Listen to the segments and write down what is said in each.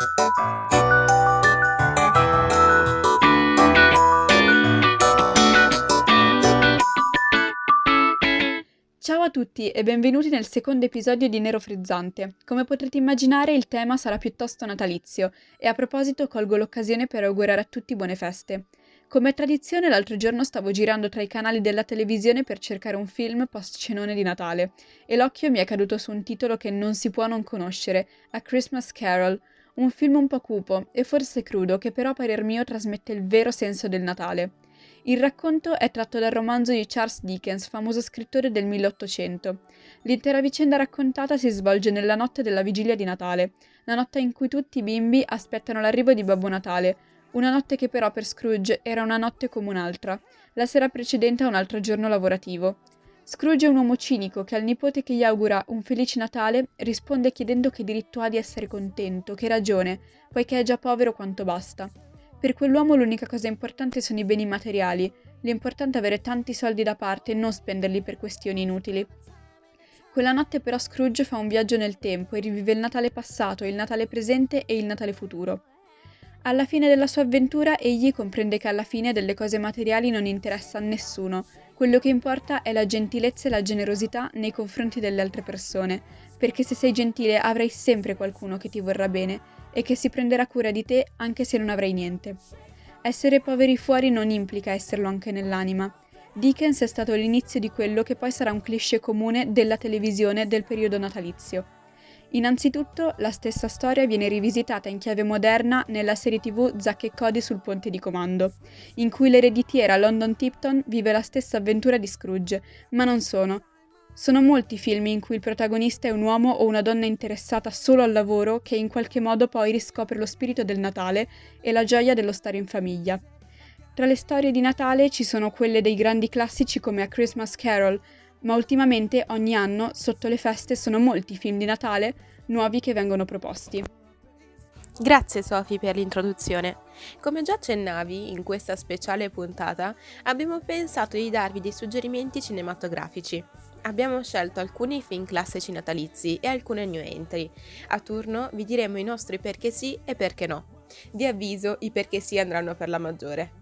Ciao a tutti e benvenuti nel secondo episodio di Nero Frizzante. Come potrete immaginare il tema sarà piuttosto natalizio e a proposito colgo l'occasione per augurare a tutti buone feste. Come tradizione l'altro giorno stavo girando tra i canali della televisione per cercare un film post cenone di Natale e l'occhio mi è caduto su un titolo che non si può non conoscere, A Christmas Carol, un film un po' cupo e forse crudo che però a parer mio trasmette il vero senso del Natale. Il racconto è tratto dal romanzo di Charles Dickens, famoso scrittore del 1800. L'intera vicenda raccontata si svolge nella notte della vigilia di Natale, la notte in cui tutti i bimbi aspettano l'arrivo di Babbo Natale, una notte che però per Scrooge era una notte come un'altra, la sera precedente a un altro giorno lavorativo. Scrooge è un uomo cinico che al nipote che gli augura un felice Natale risponde chiedendo che diritto ha di essere contento, che ragione, poiché è già povero quanto basta. Per quell'uomo l'unica cosa importante sono i beni materiali, l'importante è avere tanti soldi da parte e non spenderli per questioni inutili. Quella notte però Scrooge fa un viaggio nel tempo e rivive il Natale passato, il Natale presente e il Natale futuro. Alla fine della sua avventura egli comprende che alla fine delle cose materiali non interessa a nessuno, quello che importa è la gentilezza e la generosità nei confronti delle altre persone, perché se sei gentile avrai sempre qualcuno che ti vorrà bene e che si prenderà cura di te anche se non avrai niente. Essere poveri fuori non implica esserlo anche nell'anima. Dickens è stato l'inizio di quello che poi sarà un cliché comune della televisione del periodo natalizio. Innanzitutto, la stessa storia viene rivisitata in chiave moderna nella serie tv Zack e Cody sul ponte di comando, in cui l'ereditiera London Tipton vive la stessa avventura di Scrooge, ma non sono, sono molti film in cui il protagonista è un uomo o una donna interessata solo al lavoro che in qualche modo poi riscopre lo spirito del Natale e la gioia dello stare in famiglia. Tra le storie di Natale ci sono quelle dei grandi classici come A Christmas Carol, ma ultimamente ogni anno sotto le feste sono molti film di Natale nuovi che vengono proposti. Grazie Sofi per l'introduzione. Come già accennavi in questa speciale puntata, abbiamo pensato di darvi dei suggerimenti cinematografici. Abbiamo scelto alcuni film classici natalizi e alcune new entry. A turno vi diremo i nostri perché sì e perché no. Di avviso, i perché sì andranno per la maggiore.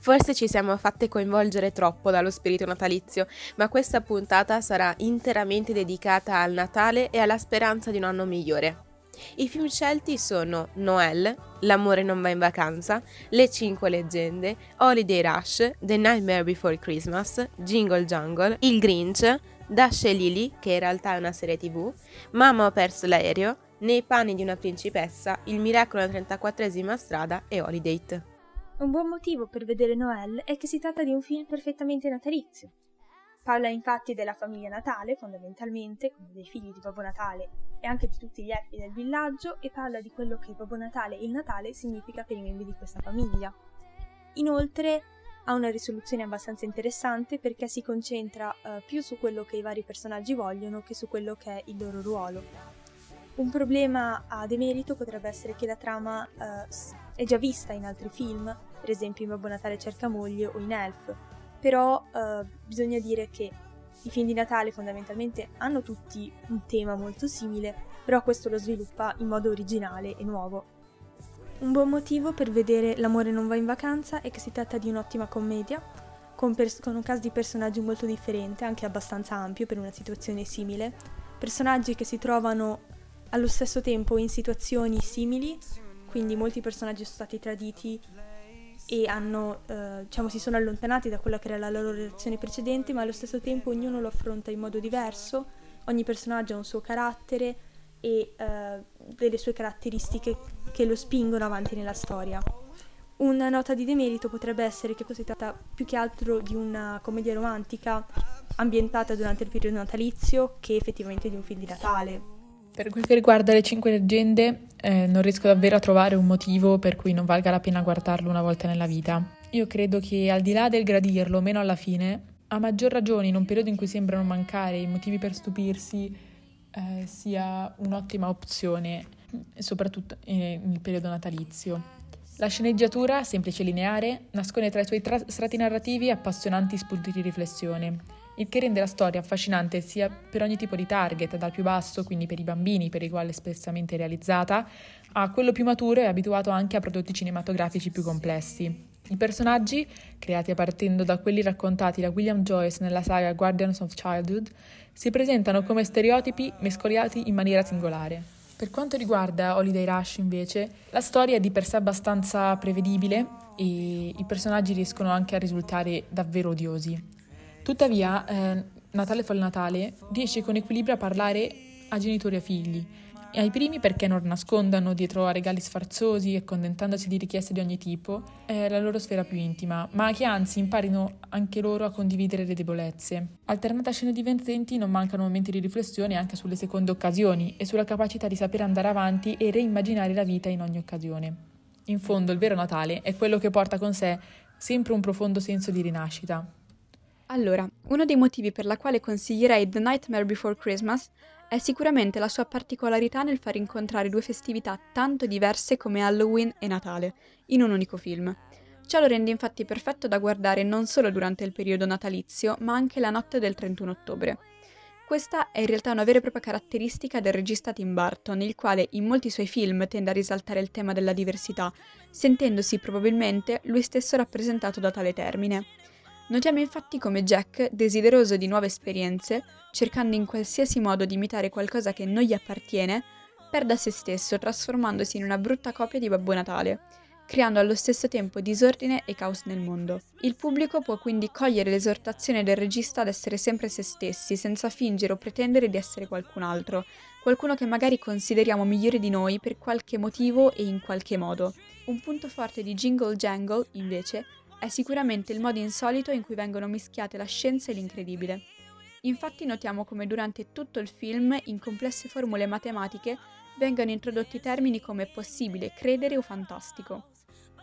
Forse ci siamo fatte coinvolgere troppo dallo spirito natalizio, ma questa puntata sarà interamente dedicata al Natale e alla speranza di un anno migliore. I film scelti sono Noel, L'amore non va in vacanza, Le cinque leggende, Holiday Rush, The Nightmare Before Christmas, Jingle Jungle, Il Grinch, Dash e Lily, che in realtà è una serie tv, Mamma ho perso l'aereo, Nei panni di una principessa, Il miracolo della 34esima strada e Holiday. Un buon motivo per vedere Noel è che si tratta di un film perfettamente natalizio. Parla infatti della famiglia Natale, fondamentalmente, come dei figli di Babbo Natale e anche di tutti gli elfi del villaggio, e parla di quello che Babbo Natale e il Natale significa per i membri di questa famiglia. Inoltre ha una risoluzione abbastanza interessante perché si concentra eh, più su quello che i vari personaggi vogliono che su quello che è il loro ruolo. Un problema a demerito potrebbe essere che la trama eh, è già vista in altri film, per esempio in Babbo Natale cerca moglie o in Elf, però eh, bisogna dire che i film di Natale fondamentalmente hanno tutti un tema molto simile, però questo lo sviluppa in modo originale e nuovo. Un buon motivo per vedere L'amore non va in vacanza è che si tratta di un'ottima commedia, con, pers- con un cast di personaggi molto differente, anche abbastanza ampio per una situazione simile, personaggi che si trovano allo stesso tempo in situazioni simili, quindi molti personaggi sono stati traditi e hanno, eh, diciamo, si sono allontanati da quella che era la loro relazione precedente, ma allo stesso tempo ognuno lo affronta in modo diverso, ogni personaggio ha un suo carattere e eh, delle sue caratteristiche che lo spingono avanti nella storia. Una nota di demerito potrebbe essere che si tratta più che altro di una commedia romantica ambientata durante il periodo natalizio che effettivamente di un film di Natale. Per quel che riguarda le cinque leggende, eh, non riesco davvero a trovare un motivo per cui non valga la pena guardarlo una volta nella vita. Io credo che al di là del gradirlo meno alla fine, a maggior ragione in un periodo in cui sembrano mancare i motivi per stupirsi, eh, sia un'ottima opzione, soprattutto nel periodo natalizio. La sceneggiatura, semplice e lineare, nasconde tra i suoi tra- strati narrativi appassionanti spunti di riflessione il che rende la storia affascinante sia per ogni tipo di target, dal più basso, quindi per i bambini, per i quali è espressamente realizzata, a quello più maturo e abituato anche a prodotti cinematografici più complessi. I personaggi, creati partendo da quelli raccontati da William Joyce nella saga Guardians of Childhood, si presentano come stereotipi mescoliati in maniera singolare. Per quanto riguarda Holiday Rush, invece, la storia è di per sé abbastanza prevedibile e i personaggi riescono anche a risultare davvero odiosi. Tuttavia, eh, Natale Folle Natale riesce con equilibrio a parlare a genitori e figli. E ai primi perché non nascondano dietro a regali sfarzosi e contentandosi di richieste di ogni tipo è la loro sfera più intima, ma che anzi imparino anche loro a condividere le debolezze. Alternate a scene divertenti non mancano momenti di riflessione anche sulle seconde occasioni e sulla capacità di sapere andare avanti e reimmaginare la vita in ogni occasione. In fondo il vero Natale è quello che porta con sé sempre un profondo senso di rinascita, allora, uno dei motivi per la quale consiglierei The Nightmare Before Christmas è sicuramente la sua particolarità nel far incontrare due festività tanto diverse come Halloween e Natale, in un unico film. Ciò lo rende infatti perfetto da guardare non solo durante il periodo natalizio, ma anche la notte del 31 ottobre. Questa è in realtà una vera e propria caratteristica del regista Tim Burton, il quale in molti suoi film tende a risaltare il tema della diversità, sentendosi probabilmente lui stesso rappresentato da tale termine. Notiamo infatti come Jack, desideroso di nuove esperienze, cercando in qualsiasi modo di imitare qualcosa che non gli appartiene, perda se stesso trasformandosi in una brutta copia di Babbo Natale, creando allo stesso tempo disordine e caos nel mondo. Il pubblico può quindi cogliere l'esortazione del regista ad essere sempre se stessi, senza fingere o pretendere di essere qualcun altro, qualcuno che magari consideriamo migliore di noi per qualche motivo e in qualche modo. Un punto forte di Jingle Jangle, invece, è sicuramente il modo insolito in cui vengono mischiate la scienza e l'incredibile. Infatti notiamo come durante tutto il film, in complesse formule matematiche, vengano introdotti termini come possibile, credere o fantastico,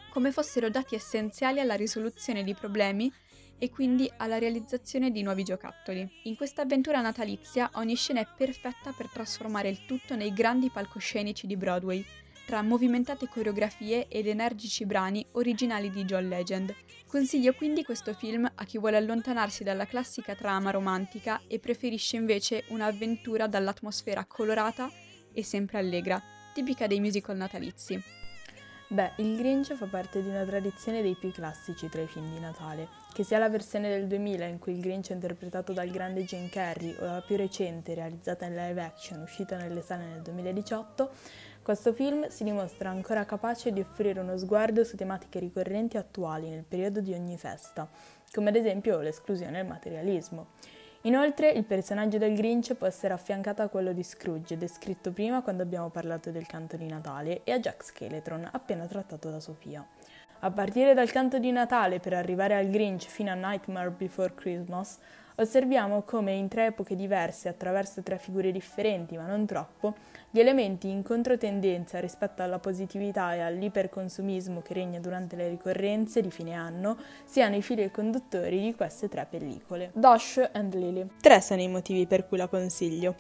come fossero dati essenziali alla risoluzione di problemi e quindi alla realizzazione di nuovi giocattoli. In questa avventura natalizia ogni scena è perfetta per trasformare il tutto nei grandi palcoscenici di Broadway, tra movimentate coreografie ed energici brani originali di John Legend. Consiglio quindi questo film a chi vuole allontanarsi dalla classica trama romantica e preferisce invece un'avventura dall'atmosfera colorata e sempre allegra, tipica dei musical natalizi. Beh, il Grinch fa parte di una tradizione dei più classici tra i film di Natale, che sia la versione del 2000 in cui il Grinch è interpretato dal grande Jim Carrey o la più recente realizzata in live action uscita nelle sale nel 2018, questo film si dimostra ancora capace di offrire uno sguardo su tematiche ricorrenti e attuali nel periodo di ogni festa, come ad esempio l'esclusione e il materialismo. Inoltre, il personaggio del Grinch può essere affiancato a quello di Scrooge, descritto prima quando abbiamo parlato del canto di Natale, e a Jack Skeleton, appena trattato da Sofia. A partire dal canto di Natale per arrivare al Grinch fino a Nightmare Before Christmas, osserviamo come in tre epoche diverse, attraverso tre figure differenti ma non troppo, gli elementi in controtendenza rispetto alla positività e all'iperconsumismo che regna durante le ricorrenze di fine anno siano i fili conduttori di queste tre pellicole. Dash and Lily. Tre sono i motivi per cui la consiglio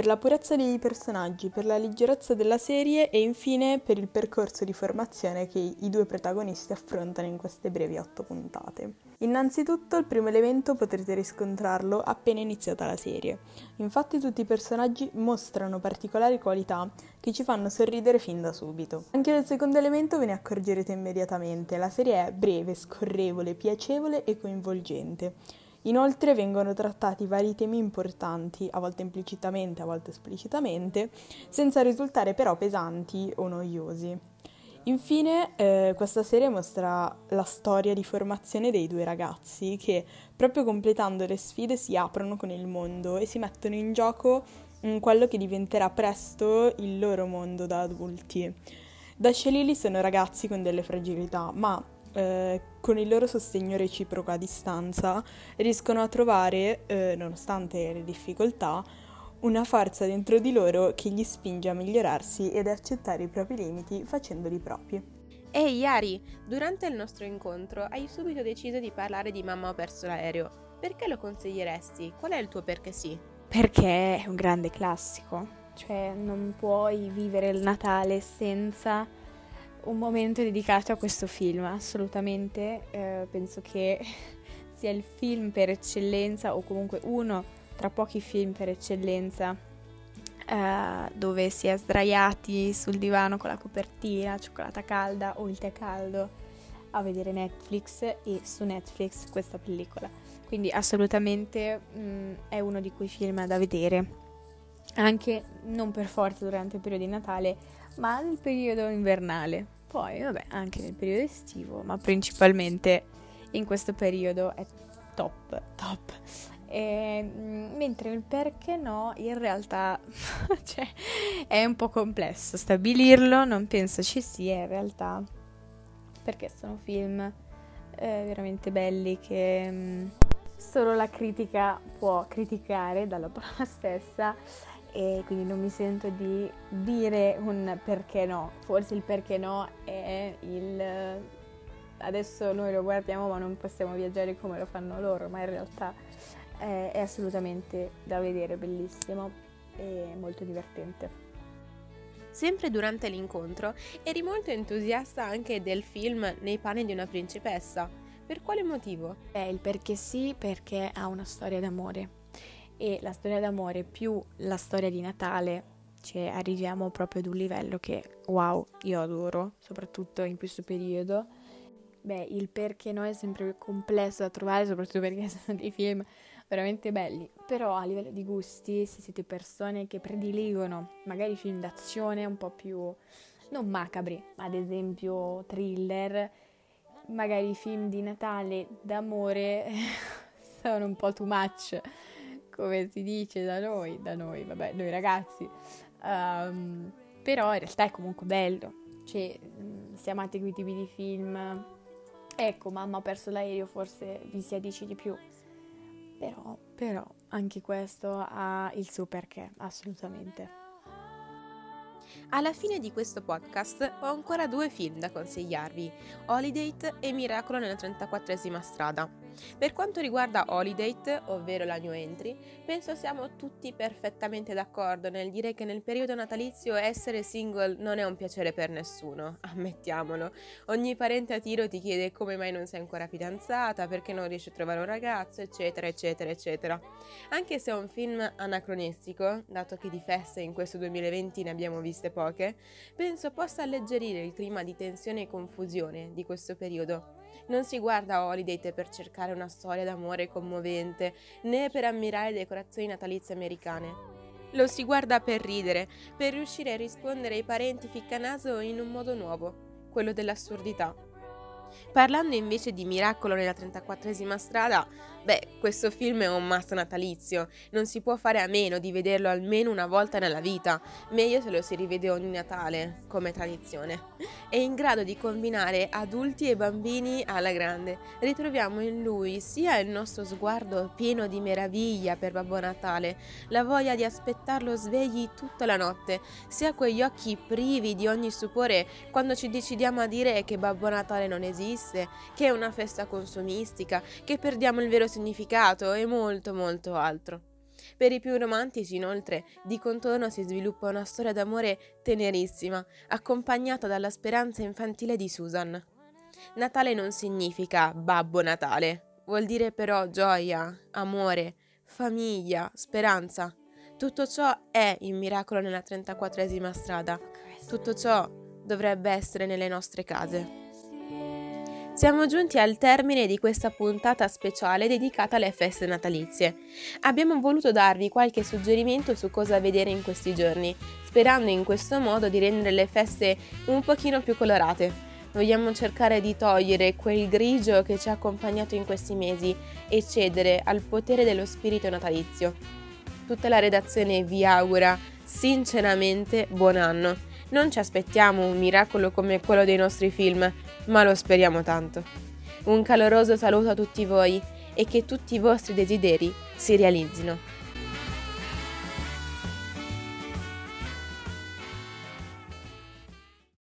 per la purezza dei personaggi, per la leggerezza della serie e infine per il percorso di formazione che i due protagonisti affrontano in queste brevi otto puntate. Innanzitutto il primo elemento potrete riscontrarlo appena iniziata la serie. Infatti tutti i personaggi mostrano particolari qualità che ci fanno sorridere fin da subito. Anche del secondo elemento ve ne accorgerete immediatamente. La serie è breve, scorrevole, piacevole e coinvolgente. Inoltre vengono trattati vari temi importanti, a volte implicitamente, a volte esplicitamente, senza risultare però pesanti o noiosi. Infine, eh, questa serie mostra la storia di formazione dei due ragazzi che, proprio completando le sfide, si aprono con il mondo e si mettono in gioco in quello che diventerà presto il loro mondo da adulti. Dash e Lily sono ragazzi con delle fragilità, ma eh, con il loro sostegno reciproco a distanza riescono a trovare, eh, nonostante le difficoltà, una forza dentro di loro che gli spinge a migliorarsi ed accettare i propri limiti facendoli propri. Ehi Yari, durante il nostro incontro hai subito deciso di parlare di Mamma ho perso l'aereo. Perché lo consiglieresti? Qual è il tuo perché sì? Perché è un grande classico, cioè non puoi vivere il Natale senza un momento dedicato a questo film, assolutamente. Eh, penso che sia il film per eccellenza o comunque uno tra pochi film per eccellenza eh, dove si è sdraiati sul divano con la copertina, cioccolata calda o il tè caldo a vedere Netflix e su Netflix questa pellicola. Quindi assolutamente mh, mm, è uno di quei film da vedere, anche non per forza durante il periodo di Natale, ma nel periodo invernale. Poi, vabbè, anche nel periodo estivo, ma principalmente in questo periodo è top, top. E, mm, mentre il perché no, in realtà cioè, è un po' complesso stabilirlo, non penso ci sia in realtà, perché sono film eh, veramente belli che mh, mm, solo la critica può criticare dalla parola stessa e quindi non mi sento di dire un perché no, forse il perché no è il adesso noi lo guardiamo ma non possiamo viaggiare come lo fanno loro, ma in realtà è, è assolutamente da vedere, bellissimo e molto divertente. Sempre durante l'incontro eri molto entusiasta anche del film Nei panni di una principessa. Per quale motivo? Beh, il perché sì, perché ha una storia d'amore. E la storia d'amore più la storia di Natale, cioè arriviamo proprio ad un livello che wow, io adoro, soprattutto in questo periodo. Beh, il perché no è sempre complesso da trovare, soprattutto perché sono dei film veramente belli, però a livello di gusti, se siete persone che prediligono magari film d'azione un po' più non macabri, ma ad esempio thriller, magari film di Natale d'amore sono un po' too much, come si dice da noi, da noi, vabbè, noi ragazzi. Um, però in realtà è comunque bello, cioè se amate quei tipi di film, ecco, mamma ha perso l'aereo, forse vi si addice di più. Però, però anche questo ha il suo perché, assolutamente. Alla fine di questo podcast ho ancora due film da consigliarvi, Holiday e Miracolo nella 34esima strada. Per quanto riguarda Holiday, ovvero la new entry, penso siamo tutti perfettamente d'accordo nel dire che nel periodo natalizio essere single non è un piacere per nessuno, ammettiamolo. Ogni parente a tiro ti chiede come mai non sei ancora fidanzata, perché non riesci a trovare un ragazzo, eccetera, eccetera, eccetera. Anche se è un film anacronistico, dato che di feste in questo 2020 ne abbiamo viste poche, penso possa alleggerire il clima di tensione e confusione di questo periodo non si guarda Holiday per cercare una storia d'amore commovente, né per ammirare decorazioni natalizie americane. Lo si guarda per ridere, per riuscire a rispondere ai parenti ficcanaso in un modo nuovo, quello dell'assurdità. Parlando invece di Miracolo nella 34esima strada, beh, questo film è un must natalizio, non si può fare a meno di vederlo almeno una volta nella vita, meglio se lo si rivede ogni Natale, come tradizione. È in grado di combinare adulti e bambini alla grande. Ritroviamo in lui sia il nostro sguardo pieno di meraviglia per Babbo Natale, la voglia di aspettarlo svegli tutta la notte, sia quegli occhi privi di ogni stupore quando ci decidiamo a dire che Babbo Natale non esiste che è una festa consumistica, che perdiamo il vero significato e molto molto altro. Per i più romantici, inoltre, di contorno si sviluppa una storia d'amore tenerissima, accompagnata dalla speranza infantile di Susan. Natale non significa Babbo Natale, vuol dire però gioia, amore, famiglia, speranza. Tutto ciò è il miracolo nella 34esima strada. Tutto ciò dovrebbe essere nelle nostre case. Siamo giunti al termine di questa puntata speciale dedicata alle feste natalizie. Abbiamo voluto darvi qualche suggerimento su cosa vedere in questi giorni, sperando in questo modo di rendere le feste un pochino più colorate. Vogliamo cercare di togliere quel grigio che ci ha accompagnato in questi mesi e cedere al potere dello spirito natalizio. Tutta la redazione vi augura sinceramente buon anno non ci aspettiamo un miracolo come quello dei nostri film, ma lo speriamo tanto. Un caloroso saluto a tutti voi e che tutti i vostri desideri si realizzino.